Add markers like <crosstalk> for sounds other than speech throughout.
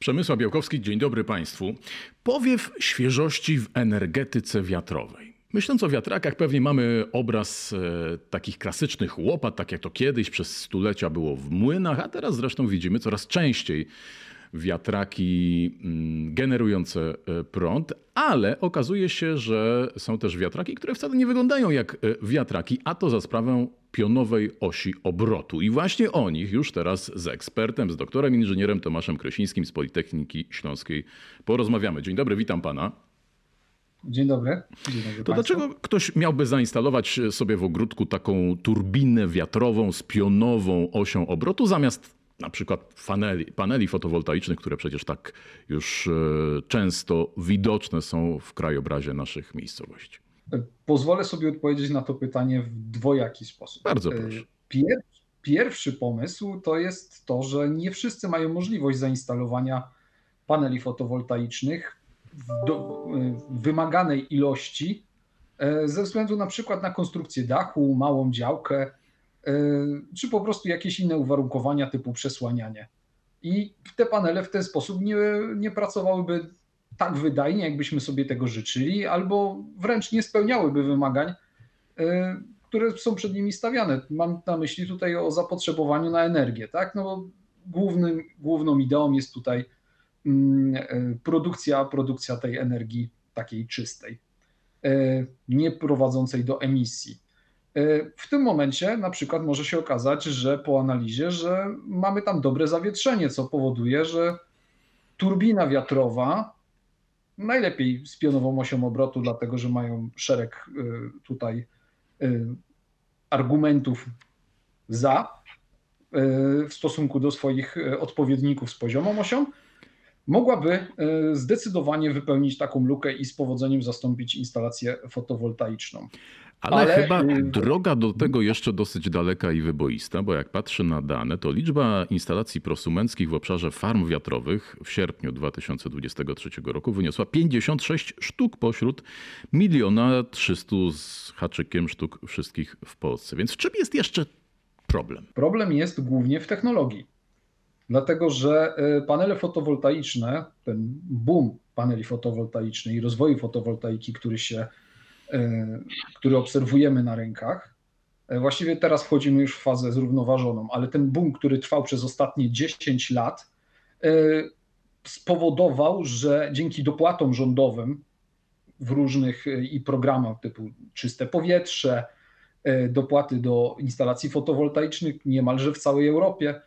Przemysław Białkowski, dzień dobry Państwu. Powiew świeżości w energetyce wiatrowej. Myśląc o wiatrakach, pewnie mamy obraz e, takich klasycznych łopat, tak jak to kiedyś przez stulecia było w młynach, a teraz zresztą widzimy coraz częściej wiatraki mm, generujące e, prąd, ale okazuje się, że są też wiatraki, które wcale nie wyglądają jak e, wiatraki, a to za sprawą pionowej osi obrotu. I właśnie o nich już teraz z ekspertem, z doktorem inżynierem Tomaszem Kresińskim z Politechniki Śląskiej porozmawiamy. Dzień dobry, witam pana. Dzień dobry. Dzień dobry to dlaczego ktoś miałby zainstalować sobie w ogródku taką turbinę wiatrową z pionową osią obrotu zamiast na przykład paneli, paneli fotowoltaicznych, które przecież tak już e, często widoczne są w krajobrazie naszych miejscowości? Pozwolę sobie odpowiedzieć na to pytanie w dwojaki sposób. Bardzo e, proszę. Pierwszy, pierwszy pomysł to jest to, że nie wszyscy mają możliwość zainstalowania paneli fotowoltaicznych w, do, w wymaganej ilości e, ze względu na przykład na konstrukcję dachu, małą działkę, e, czy po prostu jakieś inne uwarunkowania typu przesłanianie. I te panele w ten sposób nie, nie pracowałyby tak wydajnie, jakbyśmy sobie tego życzyli, albo wręcz nie spełniałyby wymagań, e, które są przed nimi stawiane. Mam na myśli tutaj o zapotrzebowaniu na energię. Tak? No, głównym, główną ideą jest tutaj mm, e, produkcja, produkcja tej energii takiej czystej, e, nie prowadzącej do emisji. W tym momencie na przykład może się okazać, że po analizie, że mamy tam dobre zawietrzenie, co powoduje, że turbina wiatrowa najlepiej z pionową osią obrotu, dlatego że mają szereg y, tutaj y, argumentów za y, w stosunku do swoich odpowiedników z poziomą osią, mogłaby zdecydowanie wypełnić taką lukę i z powodzeniem zastąpić instalację fotowoltaiczną. Ale, Ale, chyba droga do tego jeszcze dosyć daleka i wyboista, bo jak patrzę na dane, to liczba instalacji prosumenckich w obszarze farm wiatrowych w sierpniu 2023 roku wyniosła 56 sztuk pośród miliona 300 z haczykiem sztuk wszystkich w Polsce. Więc w czym jest jeszcze problem? Problem jest głównie w technologii. Dlatego, że y, panele fotowoltaiczne, ten boom paneli fotowoltaicznych i rozwoju fotowoltaiki, który się który obserwujemy na rynkach. E, właściwie teraz wchodzimy już w fazę zrównoważoną, ale ten boom, który trwał przez ostatnie 10 lat, e, spowodował, że dzięki dopłatom rządowym w różnych i programach typu czyste powietrze, dopłaty do instalacji fotowoltaicznych niemalże w całej Europie,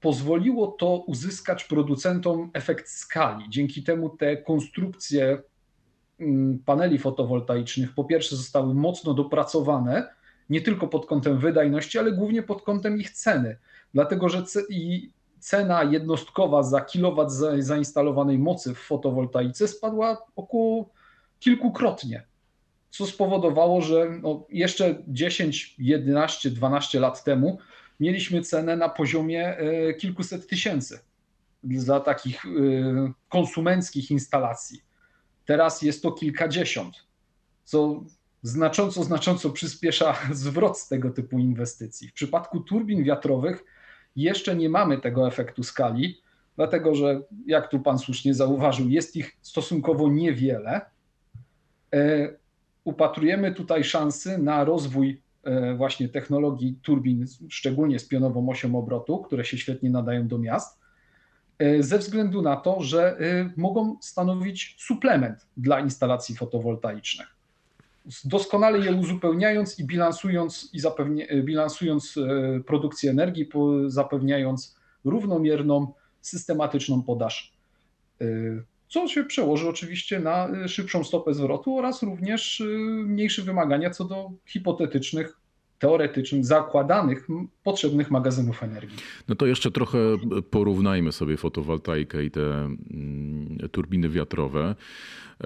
pozwoliło to uzyskać producentom efekt skali. Dzięki temu te konstrukcje paneli fotowoltaicznych po pierwsze zostały mocno dopracowane, nie tylko pod kątem wydajności, ale głównie pod kątem ich ceny, dlatego że cena jednostkowa za kilowat zainstalowanej mocy w fotowoltaice spadła około kilkukrotnie, co spowodowało, że no jeszcze 10, 11, 12 lat temu mieliśmy cenę na poziomie e, kilkuset tysięcy za takich e, konsumenckich instalacji. Teraz jest to kilkadziesiąt, co znacząco, znacząco przyspiesza <laughs> zwrot z tego typu inwestycji. W przypadku turbin wiatrowych jeszcze nie mamy tego efektu skali, dlatego że, jak tu Pan słusznie zauważył, jest ich stosunkowo niewiele. E, upatrujemy tutaj szansy na rozwój e, właśnie technologii turbin, szczególnie z pionową osią obrotu, które się świetnie nadają do miast. E, ze względu na to, że e, mogą stanowić suplement dla instalacji fotowoltaicznych. Doskonale je uzupełniając i bilansując, i zapewnia, e, bilansując produkcję energii, zapewniając równomierną, systematyczną podaż. Co się przełoży oczywiście na szybszą stopę zwrotu oraz również mniejsze wymagania co do hipotetycznych teoretycznych, zakładanych, potrzebnych magazynów energii. No to jeszcze trochę porównajmy sobie fotowoltaikę i te mm, turbiny wiatrowe.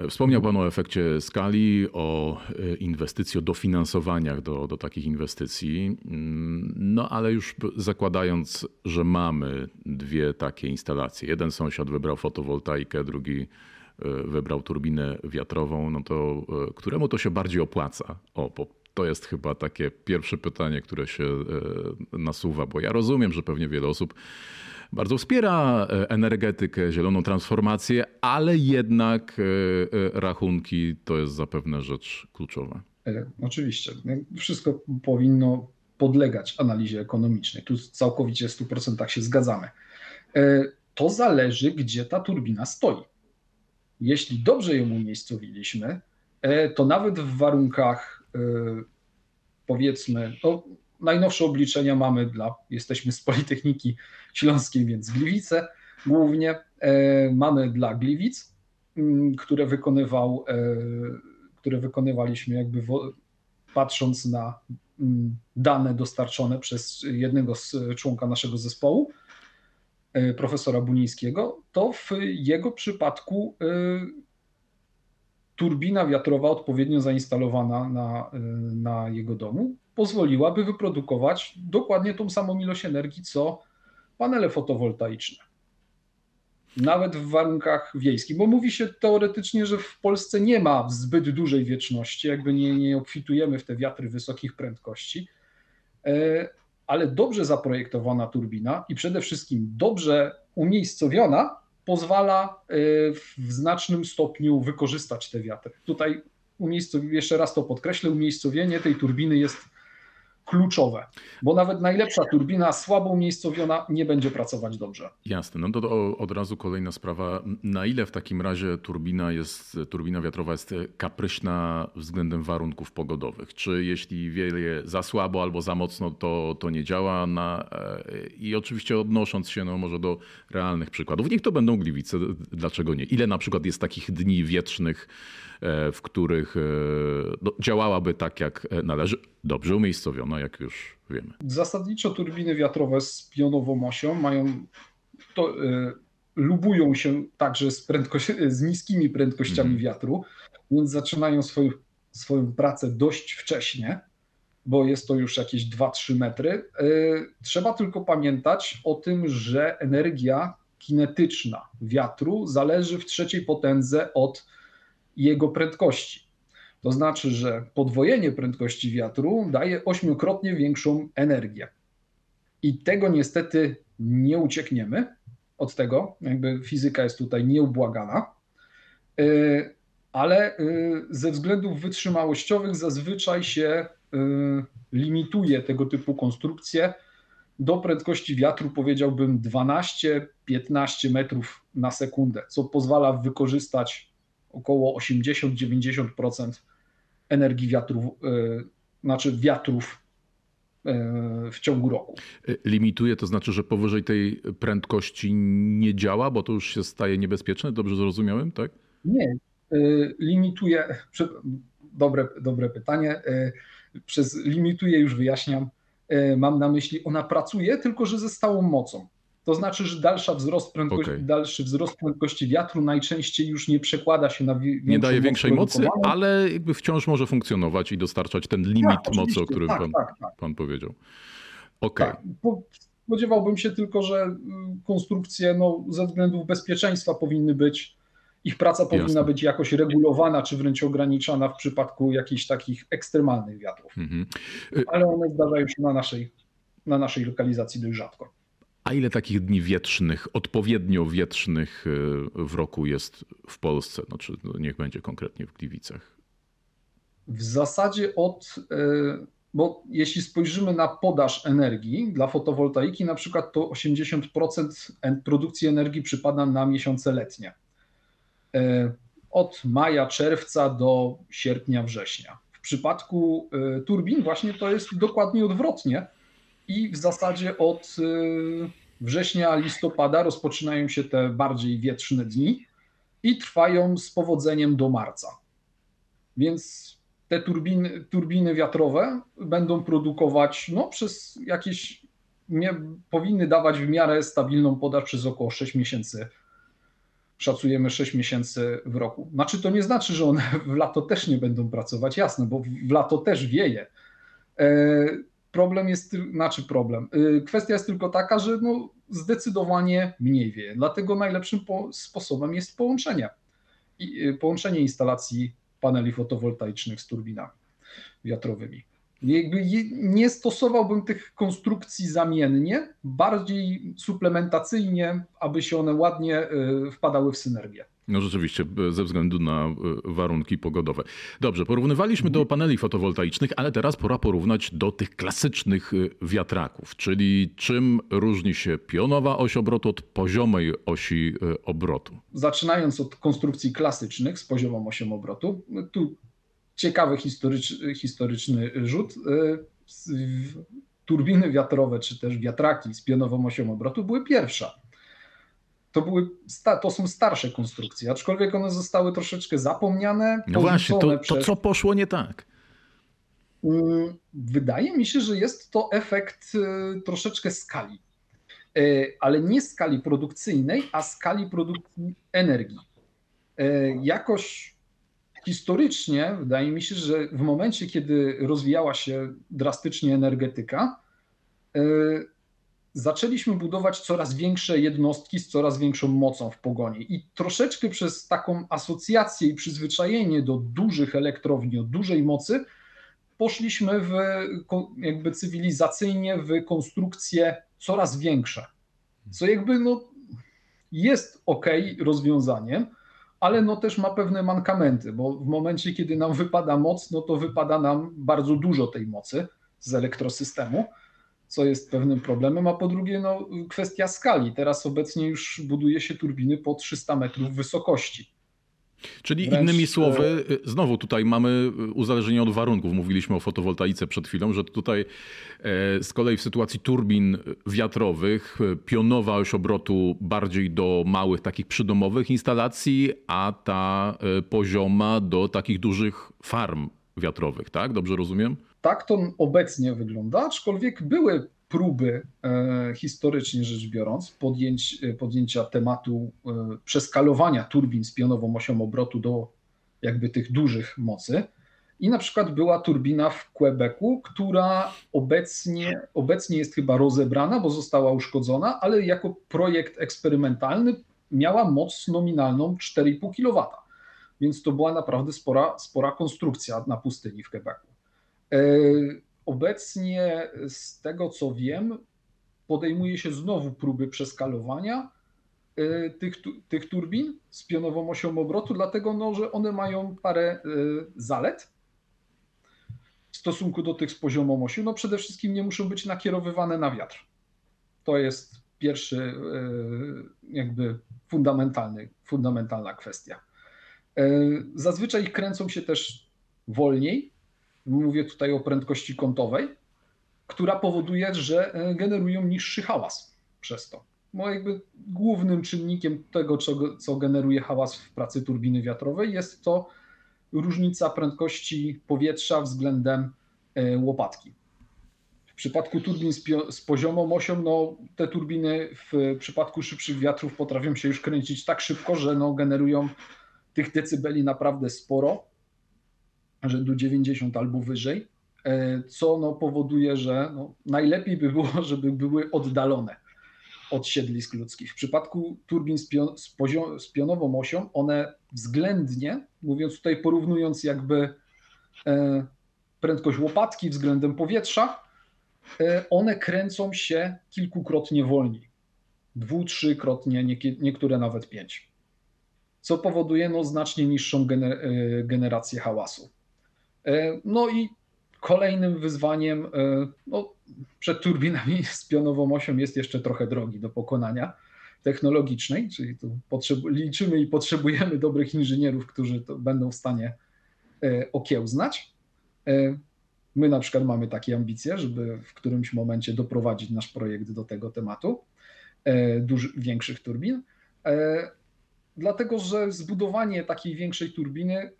Wspomniał Pan o efekcie skali, o e, inwestycji, o dofinansowaniach do, do takich inwestycji. Mm, no ale już zakładając, że mamy dwie takie instalacje. Jeden sąsiad wybrał fotowoltaikę, drugi e, wybrał turbinę wiatrową, no to e, któremu to się bardziej opłaca? O, bo to jest chyba takie pierwsze pytanie, które się e, nasuwa, bo ja rozumiem, że pewnie wiele osób bardzo wspiera e, energetykę, zieloną transformację, ale jednak e, rachunki to jest zapewne rzecz kluczowa. Oczywiście. Wszystko powinno podlegać analizie ekonomicznej. Tu całkowicie w 100% się zgadzamy. To zależy, gdzie ta turbina stoi. Jeśli dobrze ją umiejscowiliśmy, to nawet w warunkach powiedzmy, no, najnowsze obliczenia mamy dla, jesteśmy z Politechniki Śląskiej, więc Gliwice głównie. E, mamy dla Gliwic, mm, które wykonywał, e, które wykonywaliśmy jakby patrząc na mm, dane dostarczone przez jednego z członka naszego zespołu, e, profesora Bunińskiego, to w jego przypadku turbina wiatrowa odpowiednio zainstalowana na, na jego domu pozwoliłaby wyprodukować dokładnie tą samą ilość energii, co panele fotowoltaiczne. Nawet w warunkach wiejskich, bo mówi się teoretycznie, że w Polsce nie ma zbyt dużej wieczności, jakby nie, nie obfitujemy w te wiatry wysokich prędkości, e, ale dobrze zaprojektowana turbina i przede wszystkim dobrze umiejscowiona pozwala e, w znacznym stopniu wykorzystać te wiatry. Tutaj jeszcze raz to podkreślę, umiejscowienie tej turbiny jest kluczowe, bo nawet najlepsza turbina słabo umiejscowiona nie będzie pracować dobrze. Jasne, no to od razu kolejna sprawa. Na ile w takim razie turbina jest, turbina wiatrowa jest kapryśna względem warunków pogodowych? Czy jeśli wieje za słabo albo za mocno, to, to nie działa? Na, e, I oczywiście odnosząc się no, może do realnych przykładów, niech to będą Gliwice, dlaczego nie? Ile na przykład jest takich dni wiecznych, E, w których e, no, działałaby tak, jak należy, dobrze umiejscowiona, jak już wiemy. Zasadniczo turbiny wiatrowe z pionową osią mają to, y, lubują się także z, z niskimi prędkościami mm. wiatru, więc zaczynają swoją, swoją pracę dość wcześnie, bo jest to już jakieś 2-3 metry. Y, trzeba tylko pamiętać o tym, że energia kinetyczna wiatru zależy w trzeciej potędze od jego prędkości. To znaczy, że podwojenie prędkości wiatru daje ośmiokrotnie większą energię. I tego niestety nie uciekniemy. Od tego, jakby fizyka jest tutaj nieubłagana, y, ale y, ze względów wytrzymałościowych zazwyczaj się y, limituje tego typu konstrukcje. Do prędkości wiatru, powiedziałbym 12-15 metrów na sekundę, co pozwala wykorzystać około 80-90% energii wiatrów, e, znaczy wiatrów e, w ciągu roku. Limituje, to znaczy, że powyżej tej prędkości nie działa, bo to już się staje niebezpieczne? Dobrze zrozumiałem, tak? Nie. E, limituje, dobre, dobre pytanie. Przez limituje już wyjaśniam. Mam na myśli, ona pracuje, tylko że ze stałą mocą. To znaczy, że dalsza wzrost prędkości, okay. dalszy wzrost prędkości wiatru najczęściej już nie przekłada się na Nie daje większej mocy, ale jakby wciąż może funkcjonować i dostarczać ten limit tak, mocy, o którym tak, pan, tak, tak. pan powiedział. Okay. Tak. Spodziewałbym się tylko, że y, konstrukcje no, ze względów bezpieczeństwa powinny być, ich praca powinna Jasne. być jakoś regulowana, czy wręcz ograniczana w przypadku jakichś takich ekstremalnych wiatrów. Mhm. Y- ale one zdarzają się na naszej, na naszej lokalizacji dość rzadko. A ile takich dni wietrznych, odpowiednio wietrznych y, w roku jest w Polsce? Znaczy, niech będzie konkretnie w Gliwicach. W zasadzie od, y, bo jeśli spojrzymy na podaż energii dla fotowoltaiki, na przykład to 80% produkcji energii przypada na miesiące letnie. Y, od maja, czerwca do sierpnia, września. W przypadku turbin właśnie to jest dokładnie odwrotnie i w zasadzie od y, września, listopada rozpoczynają się te bardziej wietrzne dni i trwają z powodzeniem do marca. Więc te turbiny, turbiny wiatrowe będą produkować no, przez jakieś, nie, powinny dawać w miarę stabilną podaż przez około 6 miesięcy. Szacujemy 6 miesięcy w roku. Znaczy to nie znaczy, że one w lato też nie będą pracować, jasne, bo w lato też wieje. E, Problem jest, znaczy problem. Y, kwestia jest tylko taka, że no zdecydowanie mniej wieje. Dlatego najlepszym sposobem jest połączenie. I, y, połączenie instalacji paneli fotowoltaicznych z turbinami wiatrowymi. Nie stosowałbym tych konstrukcji zamiennie, bardziej suplementacyjnie, aby się one ładnie y, wpadały w synergię. No rzeczywiście, ze względu na y, warunki pogodowe. Dobrze, porównywaliśmy do paneli fotowoltaicznych, ale teraz pora porównać do tych klasycznych y, wiatraków, czyli czym różni się pionowa oś obrotu od poziomej osi obrotu. Zaczynając od konstrukcji klasycznych z poziomą osią obrotu, tu ciekawy historyczny, historyczny rzut. Turbiny wiatrowe czy też wiatraki z pionową osią obrotu były pierwsze. To, były, to są starsze konstrukcje, aczkolwiek one zostały troszeczkę zapomniane. No właśnie, to, to co poszło nie tak? Wydaje mi się, że jest to efekt y, troszeczkę skali, y, ale nie skali produkcyjnej, a skali produkcji energii. Jakoś historycznie wydaje mi się, że w momencie, kiedy rozwijała się drastycznie energetyka, zaczęliśmy budować coraz większe jednostki z coraz większą mocą w pogoni. I troszeczkę przez taką asocjację i przyzwyczajenie do dużych elektrowni, o dużej mocy, poszliśmy w, jakby cywilizacyjnie w konstrukcje coraz większe. Co jakby no, jest ok rozwiązaniem, ale no też ma pewne mankamenty, bo w momencie, kiedy nam wypada moc, no to wypada nam bardzo dużo tej mocy z elektrosystemu, co jest pewnym problemem, a po drugie no, kwestia skali. Teraz obecnie już buduje się turbiny po 300 metrów wysokości. Czyli Wręcz... innymi słowy, e, znowu tutaj mamy uzależnienie od warunków. Mówiliśmy o fotowoltaice przed chwilą, że tutaj e, z kolei w sytuacji turbin wiatrowych e, pionowa oś obrotu bardziej do małych takich przydomowych instalacji, a ta pozioma do takich dużych farm wiatrowych, tak? Dobrze rozumiem? Tak to obecnie wygląda, aczkolwiek były próby e, historycznie rzecz biorąc podjęć, e, podjęcia tematu e, przeskalowania turbin z pionową osią obrotu do jakby tych dużych mocy. I na przykład była turbina w Quebecu, która obecnie, obecnie jest chyba rozebrana, bo została uszkodzona, ale jako projekt eksperymentalny miała moc nominalną 4,5 kW. Więc to była naprawdę spora, spora konstrukcja na pustyni w Quebecu. Obecnie, z tego co wiem, podejmuje się znowu próby przeskalowania y, tych, tych turbin z pionową osią obrotu, dlatego no, że one mają parę y, zalet w stosunku do tych z poziomą osią. No przede wszystkim nie muszą być nakierowywane na wiatr. To jest pierwszy jakby fundamentalny, fundamentalna kwestia. Zazwyczaj kręcą się też wolniej, Mówię tutaj o prędkości kątowej, która powoduje, że e, generują niższy hałas przez to. Bo jakby głównym czynnikiem tego, co generuje hałas w pracy turbiny wiatrowej, jest to różnica prędkości powietrza względem e, łopatki. W przypadku turbin z, poziomą osią, no, te turbiny w przypadku szybszych wiatrów potrafią się już kręcić tak szybko, że no, generują tych decybeli naprawdę sporo rzędu 90 albo wyżej, e, co no powoduje, że no najlepiej by było, <laughs> żeby były oddalone od siedlisk ludzkich. W przypadku turbin z, pion, z, poziom, z pionową osią, one względnie, mówiąc tutaj porównując jakby e, prędkość łopatki względem powietrza, e, one kręcą się kilkukrotnie wolniej. Dwu, trzykrotnie, niektóre nawet pięć. Co powoduje no, znacznie niższą gener generację hałasu. E, no i kolejnym wyzwaniem e, no, przed turbinami <laughs> z pionową osią jest jeszcze trochę drogi do pokonania technologicznej, czyli tu liczymy i potrzebujemy dobrych inżynierów, którzy to będą w stanie e, okiełznać. My na przykład mamy takie ambicje, żeby w którymś momencie doprowadzić nasz projekt do tego tematu, duży, większych turbin. Dlatego, że zbudowanie takiej większej turbiny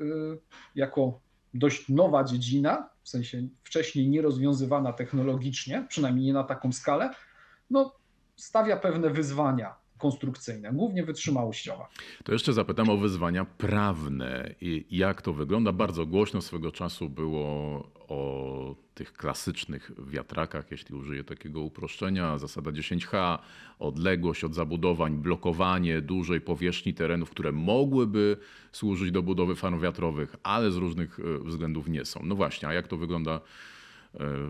jako dość nowa dziedzina, w sensie wcześniej nierozwiązywana technologicznie, przynajmniej nie na taką skalę, no, stawia pewne wyzwania konstrukcyjne, głównie wytrzymałościowe. To jeszcze zapytam o wyzwania prawne i jak to wygląda. Bardzo głośno swego czasu było o tych klasycznych wiatrakach, jeśli użyję takiego uproszczenia. Zasada 10H, odległość od zabudowań, blokowanie dużej powierzchni terenów, które mogłyby służyć do budowy farm wiatrowych, ale z różnych e, względów nie są. No właśnie, a jak to wygląda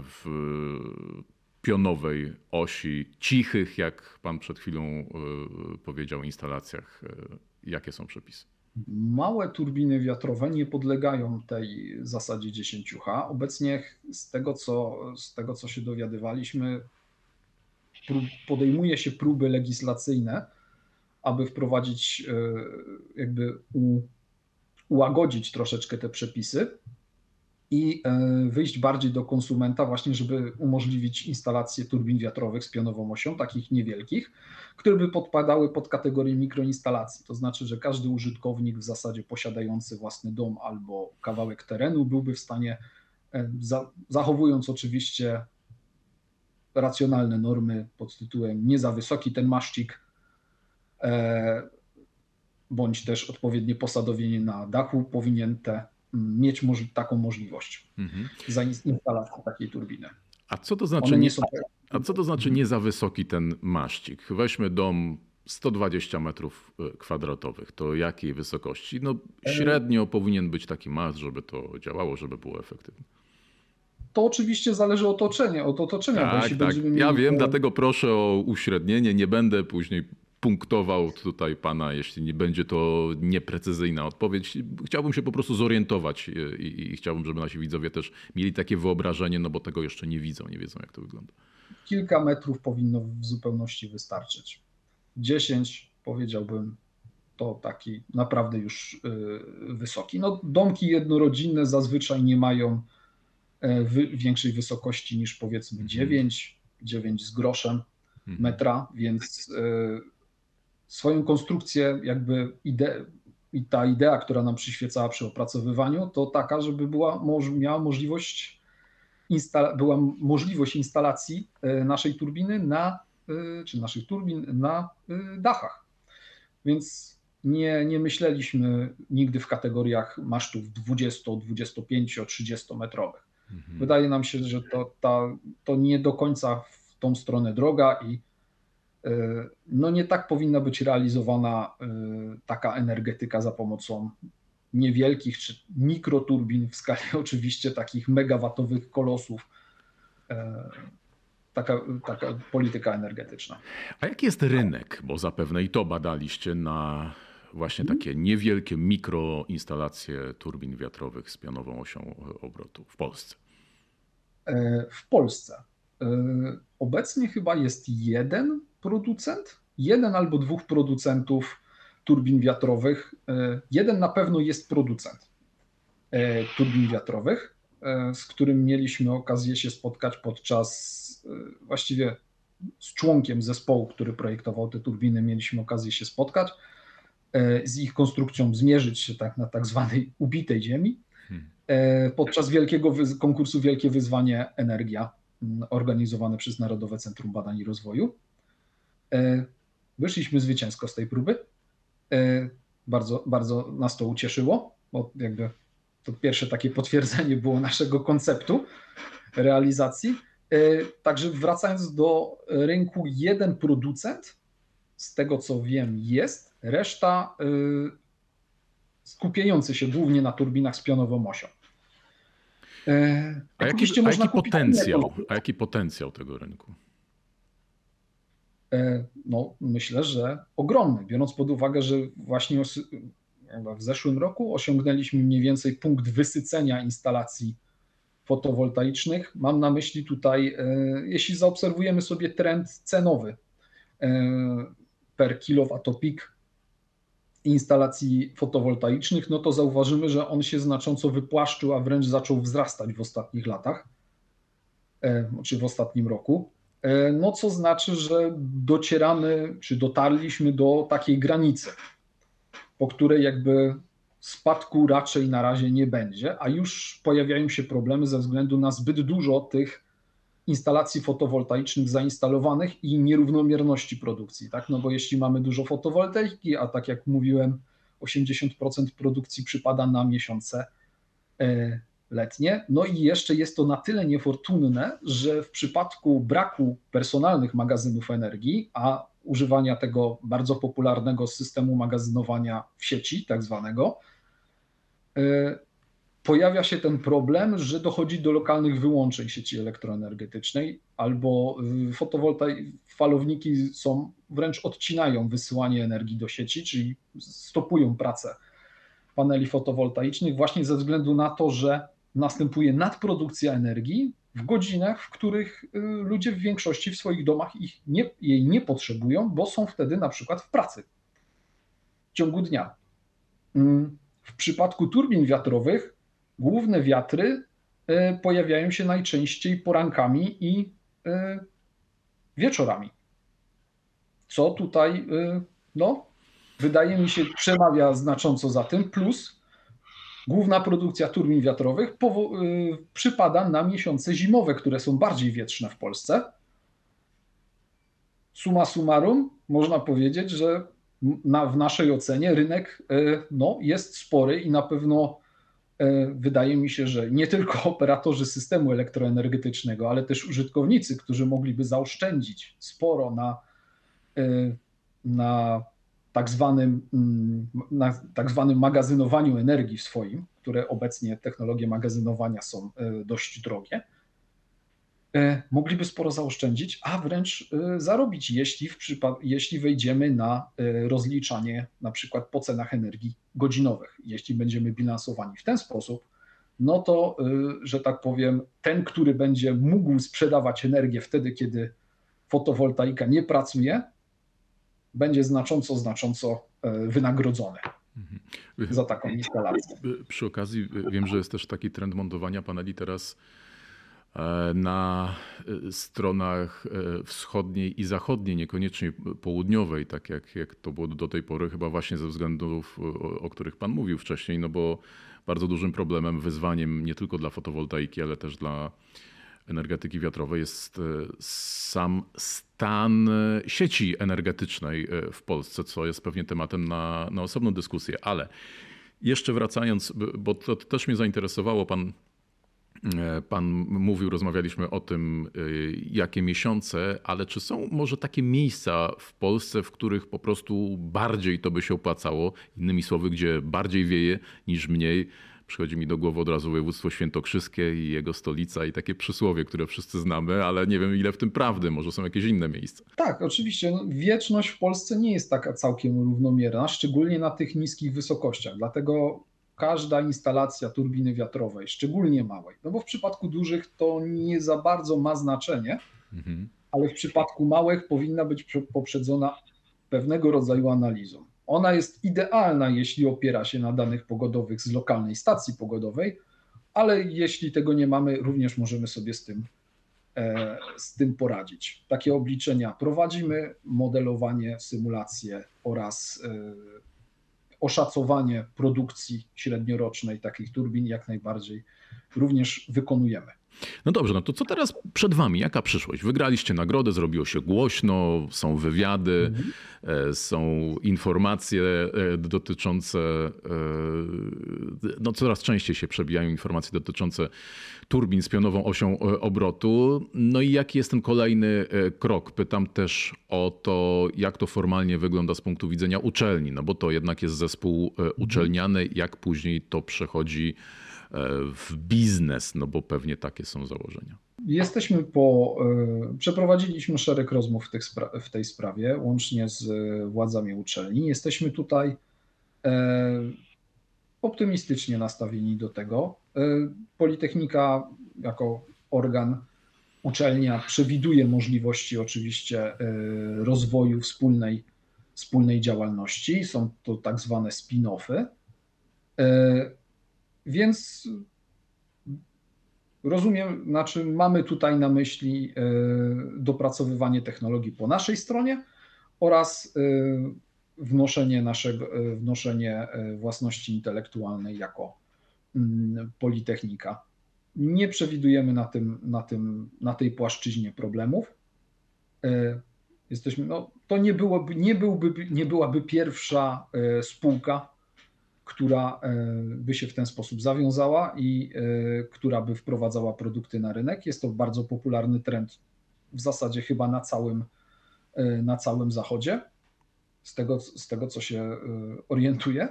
w pionowej osi, cichych, jak pan przed chwilą powiedział, instalacjach. Jakie są przepisy? Małe turbiny wiatrowe nie podlegają tej zasadzie 10H. Obecnie z tego, co, z tego, co się dowiadywaliśmy, podejmuje się próby legislacyjne, aby wprowadzić, e, jakby u, ułagodzić troszeczkę te przepisy i e, wyjść bardziej do konsumenta, właśnie, żeby umożliwić instalację turbin wiatrowych z pionową osią, takich niewielkich, które by podpadały pod kategorię mikroinstalacji. To znaczy, że każdy użytkownik w zasadzie posiadający własny dom albo kawałek terenu byłby w stanie, e, zachowując oczywiście racjonalne normy pod tytułem nie za wysoki ten maszcik, e, bądź też odpowiednie posadowienie na dachu powinien mieć taką możliwość mhm. za instalację takiej turbiny. A co to znaczy, nie, są... a co to znaczy nie za wysoki ten maszcik? Weźmy dom 120 metrów e, kwadratowych, to jakiej wysokości? No średnio powinien być taki mast, żeby to działało, żeby było efektywne. To oczywiście zależy od otoczenia. Od otoczenia tak, tak. Ja wiem, dlatego proszę o uśrednienie. Nie będę później punktował tutaj pana, jeśli nie będzie to nieprecyzyjna odpowiedź. Chciałbym się po prostu zorientować i, i, chciałbym, żeby nasi widzowie też mieli takie wyobrażenie, no bo tego jeszcze nie widzą, nie wiedzą jak to wygląda. Kilka metrów powinno w zupełności wystarczyć. 10 powiedziałbym to taki naprawdę już y, wysoki. No, domki jednorodzinne zazwyczaj nie mają y, większej wysokości niż powiedzmy 9, mhm. 9 z groszem mhm. metra, więc swoją konstrukcję, jakby ide, i ta idea, która nam przyświecała przy opracowywaniu, to taka, żeby była, miała możliwość, była możliwość instalacji e, naszej turbiny na, e, czy naszych turbin na e, dachach. Więc nie, nie myśleliśmy nigdy w kategoriach masztów 20, 25, 30 metrowych. Mhm. Wydaje nam się, że to, ta, to nie do końca w tą stronę droga i no nie tak powinna być realizowana e, taka energetyka za pomocą niewielkich czy mikroturbin w skali <laughs> oczywiście takich megawatowych kolosów. E, taka, taka polityka energetyczna. A jaki jest rynek? Bo zapewne i to badaliście na właśnie mhm. takie niewielkie mikroinstalacje turbin wiatrowych z pionową osią obrotu w Polsce. W Polsce. Obecnie chyba jest jeden producent, jeden albo dwóch producentów turbin wiatrowych. E, jeden na pewno jest producent e, turbin wiatrowych, e, z którym mieliśmy okazję się spotkać podczas właściwie z członkiem zespołu, który projektował te turbiny, mieliśmy okazję się spotkać, z ich konstrukcją zmierzyć się tak na tak zwanej ubitej ziemi. Hmm. Podczas wielkiego konkursu Wielkie Wyzwanie Energia, organizowane przez Narodowe Centrum Badań i Rozwoju. E, wyszliśmy zwycięsko z tej próby. E, bardzo, bardzo nas to ucieszyło, bo jakby to pierwsze takie potwierdzenie było naszego konceptu realizacji. E, także wracając do rynku, jeden producent, z tego co wiem, jest, reszta skupiający się głównie na turbinach z pionową osią. A jaki, a jaki potencjał, a jaki potencjał tego rynku? E, no, myślę, że ogromny, biorąc pod uwagę, że właśnie w zeszłym roku osiągnęliśmy mniej więcej punkt wysycenia instalacji fotowoltaicznych. Mam na myśli tutaj, e, jeśli zaobserwujemy sobie trend cenowy e, per kilowatopik instalacji fotowoltaicznych, no to zauważymy, że on się znacząco wypłaszczył, a wręcz zaczął wzrastać w ostatnich latach, czy w ostatnim roku. E, no co znaczy, że docieramy, czy dotarliśmy do takiej granicy, po której jakby spadku raczej na razie nie będzie, a już pojawiają się problemy ze względu na zbyt dużo tych instalacji fotowoltaicznych zainstalowanych i nierównomierności produkcji, tak? No bo jeśli mamy dużo fotowoltaiki, a tak jak mówiłem, 80% produkcji przypada na miesiące e, letnie. No i jeszcze jest to na tyle niefortunne, że w przypadku braku personalnych magazynów energii, a używania tego bardzo popularnego systemu magazynowania w sieci, tak zwanego, e, pojawia się ten problem, że dochodzi do lokalnych wyłączeń sieci elektroenergetycznej albo fotowoltai, falowniki są wręcz odcinają wysyłanie energii do sieci, czyli stopują pracę paneli fotowoltaicznych właśnie ze względu na to, że następuje nadprodukcja energii w godzinach, w których y, ludzie w większości w swoich domach ich nie, jej nie potrzebują, bo są wtedy na przykład w pracy w ciągu dnia. Mm, w przypadku turbin wiatrowych główne wiatry y, pojawiają się najczęściej porankami i y, wieczorami. Co tutaj, no, wydaje mi się, przemawia znacząco za tym, plus główna produkcja turbin wiatrowych y, przypada na miesiące zimowe, które są bardziej wietrzne w Polsce. Suma summarum, można powiedzieć, że na, w naszej ocenie rynek y, no, jest spory i na pewno y, wydaje mi się, że nie tylko <laughs> operatorzy systemu elektroenergetycznego, ale też użytkownicy, którzy mogliby zaoszczędzić sporo na, na tak zwanym, mm, na tak zwanym magazynowaniu energii swoim, które obecnie technologie magazynowania są e, dość drogie, e, mogliby sporo zaoszczędzić, a wręcz e, zarobić, jeśli, w jeśli wejdziemy na rozliczanie na przykład po cenach energii godzinowych. Jeśli będziemy bilansowani w ten sposób, no to, że tak powiem, ten, który będzie mógł sprzedawać energię wtedy, kiedy fotowoltaika nie pracuje, będzie znacząco, znacząco e, wynagrodzony mhm. za taką instalację. Przy okazji wiem, że jest też taki trend montowania paneli teraz e, na e, stronach wschodniej i zachodniej, niekoniecznie południowej, tak jak, jak to było do tej pory, chyba właśnie ze względów, o, o których Pan mówił wcześniej, no bo bardzo dużym problemem, wyzwaniem nie tylko dla fotowoltaiki, ale też dla energetyki wiatrowej jest e, sam stan e, sieci energetycznej e, w Polsce, co jest pewnie tematem na, na osobną dyskusję. Ale jeszcze wracając, bo to też mnie zainteresowało, pan, pan mówił, rozmawialiśmy o tym, jakie miesiące, ale czy są może takie miejsca w Polsce, w których po prostu bardziej to by się opłacało, innymi słowy, gdzie bardziej wieje niż mniej? Przychodzi mi do głowy od razu województwo świętokrzyskie i jego stolica i takie przysłowie, które wszyscy znamy, ale nie wiem ile w tym prawdy, może są jakieś inne miejsca. Tak, oczywiście. No, wieczność w Polsce nie jest taka całkiem równomierna, szczególnie na tych niskich wysokościach. Dlatego każda instalacja turbiny wiatrowej, szczególnie małej, no bo w przypadku dużych to nie za bardzo ma znaczenie, mhm. ale w przypadku małych powinna być poprzedzona pewnego rodzaju analizą. Ona jest idealna, jeśli opiera się na danych pogodowych z lokalnej stacji pogodowej, ale jeśli tego nie mamy, również możemy sobie z tym, e, z tym poradzić. Takie obliczenia prowadzimy, modelowanie, symulacje oraz e, oszacowanie produkcji średniorocznej takich turbin jak najbardziej również wykonujemy. No dobrze, no to co teraz przed wami? Jaka przyszłość? Wygraliście nagrodę, zrobiło się głośno, są wywiady, mhm. są informacje e, dotyczące, e, no coraz częściej się przebijają informacje dotyczące turbin z pionową osią obrotu. No i jaki jest ten kolejny krok? Pytam też o to, jak to formalnie wygląda z punktu widzenia uczelni, no bo to jednak jest zespół uczelniany, jak później to przechodzi w biznes, no bo pewnie takie są założenia. Jesteśmy po, e, przeprowadziliśmy szereg rozmów w, w tej sprawie, łącznie z władzami uczelni. Jesteśmy tutaj e, optymistycznie nastawieni do tego. E, Politechnika jako organ uczelnia przewiduje możliwości oczywiście rozwoju wspólnej, wspólnej działalności. Są to tak zwane spin-offy. Więc rozumiem, znaczy mamy tutaj na myśli e, dopracowywanie technologii po naszej stronie oraz e, wnoszenie, naszego, e, wnoszenie własności intelektualnej jako mm, Politechnika. Nie przewidujemy na, tym, na, tym, na tej płaszczyźnie problemów. Jesteśmy, no, to nie, byłoby, nie, byłby, nie byłaby pierwsza spółka, która e, by się w ten sposób zawiązała i e, która by wprowadzała produkty na rynek. Jest to bardzo popularny trend w zasadzie chyba na całym, e, na całym zachodzie, z tego, z tego co się orientuję.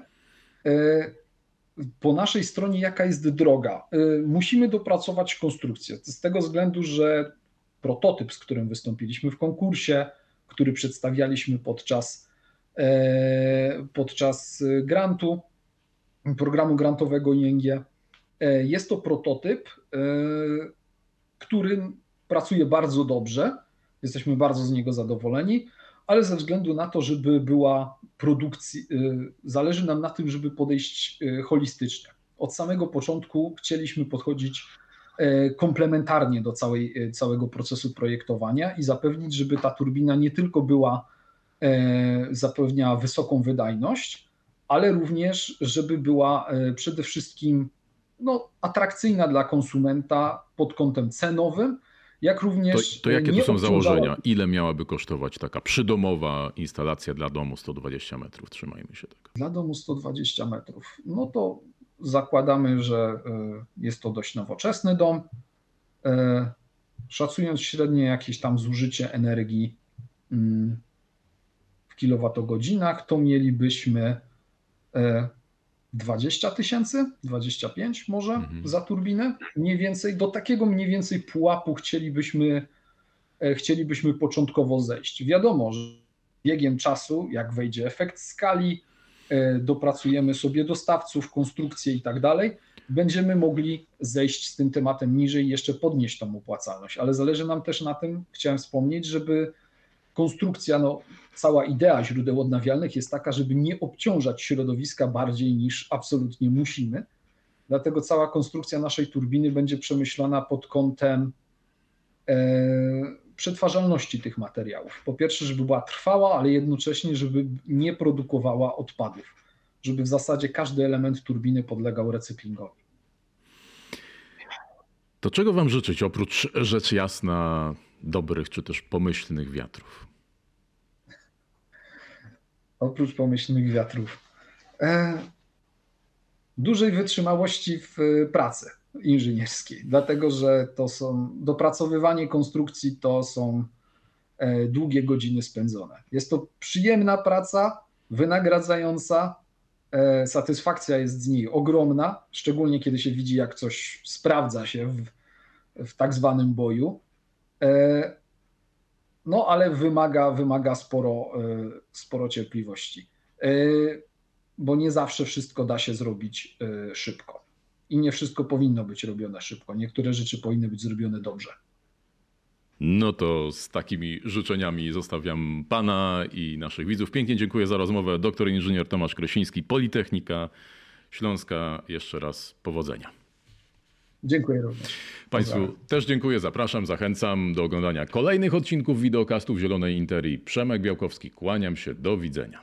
po naszej stronie, jaka jest droga? Musimy dopracować konstrukcję. Z tego względu, że prototyp, z którym wystąpiliśmy w konkursie, który przedstawialiśmy podczas, podczas grantu, programu grantowego ING, e, jest to prototyp, e, który pracuje bardzo dobrze. Jesteśmy bardzo z niego zadowoleni, ale ze względu na to, żeby była produkcja, zależy nam na tym, żeby podejść holistycznie. Od samego początku chcieliśmy podchodzić E, komplementarnie do całej, e, całego procesu projektowania i zapewnić, żeby ta turbina nie tylko była e, zapewniała wysoką wydajność, ale również, żeby była przede wszystkim no, atrakcyjna dla konsumenta pod kątem cenowym, jak również. To, to jakie to są założenia? Ile miałaby kosztować taka przydomowa instalacja dla domu 120 metrów? Trzymajmy się tego. Dla domu 120 metrów. No to zakładamy, że e, jest to dość nowoczesny dom. E, szacując średnie jakieś tam zużycie energii mm, w kilowatogodzinach, to mielibyśmy 20 e, tysięcy, 25 może mhm. za turbinę. Mniej więcej do takiego mniej więcej pułapu chcielibyśmy, chcielibyśmy początkowo zejść. Wiadomo, że biegiem czasu, jak wejdzie efekt skali, E, dopracujemy sobie dostawców, konstrukcję i tak dalej, będziemy mogli zejść z tym tematem niżej i jeszcze podnieść tą opłacalność. Ale zależy nam też na tym, chciałem wspomnieć, żeby konstrukcja, no, cała idea źródeł odnawialnych jest taka, żeby nie obciążać środowiska bardziej niż absolutnie musimy. Dlatego cała konstrukcja naszej turbiny będzie przemyślana pod kątem e, przetwarzalności tych materiałów. Po pierwsze, żeby była trwała, ale jednocześnie, żeby nie produkowała odpadów, żeby w zasadzie każdy element turbiny podlegał recyklingowi. To czego Wam życzyć oprócz rzecz jasna dobrych czy też pomyślnych wiatrów? Oprócz pomyślnych wiatrów. E, dużej wytrzymałości w pracy inżynierskiej, dlatego że to są dopracowywanie konstrukcji to są e, długie godziny spędzone. Jest to przyjemna praca, wynagradzająca, e, satysfakcja jest z niej ogromna, szczególnie kiedy się widzi, jak coś sprawdza się w, w tak zwanym boju. E, no, ale wymaga, wymaga sporo, sporo cierpliwości, bo nie zawsze wszystko da się zrobić szybko i nie wszystko powinno być robione szybko. Niektóre rzeczy powinny być zrobione dobrze. No to z takimi życzeniami zostawiam Pana i naszych widzów. Pięknie dziękuję za rozmowę. Doktor inżynier Tomasz Kresiński, Politechnika Śląska. Jeszcze raz powodzenia. Dziękuję również. Państwu Pozdrawiam. też dziękuję, zapraszam, zachęcam do oglądania kolejnych odcinków wideokastów Zielonej Interii. Przemek Białkowski, kłaniam się, do widzenia.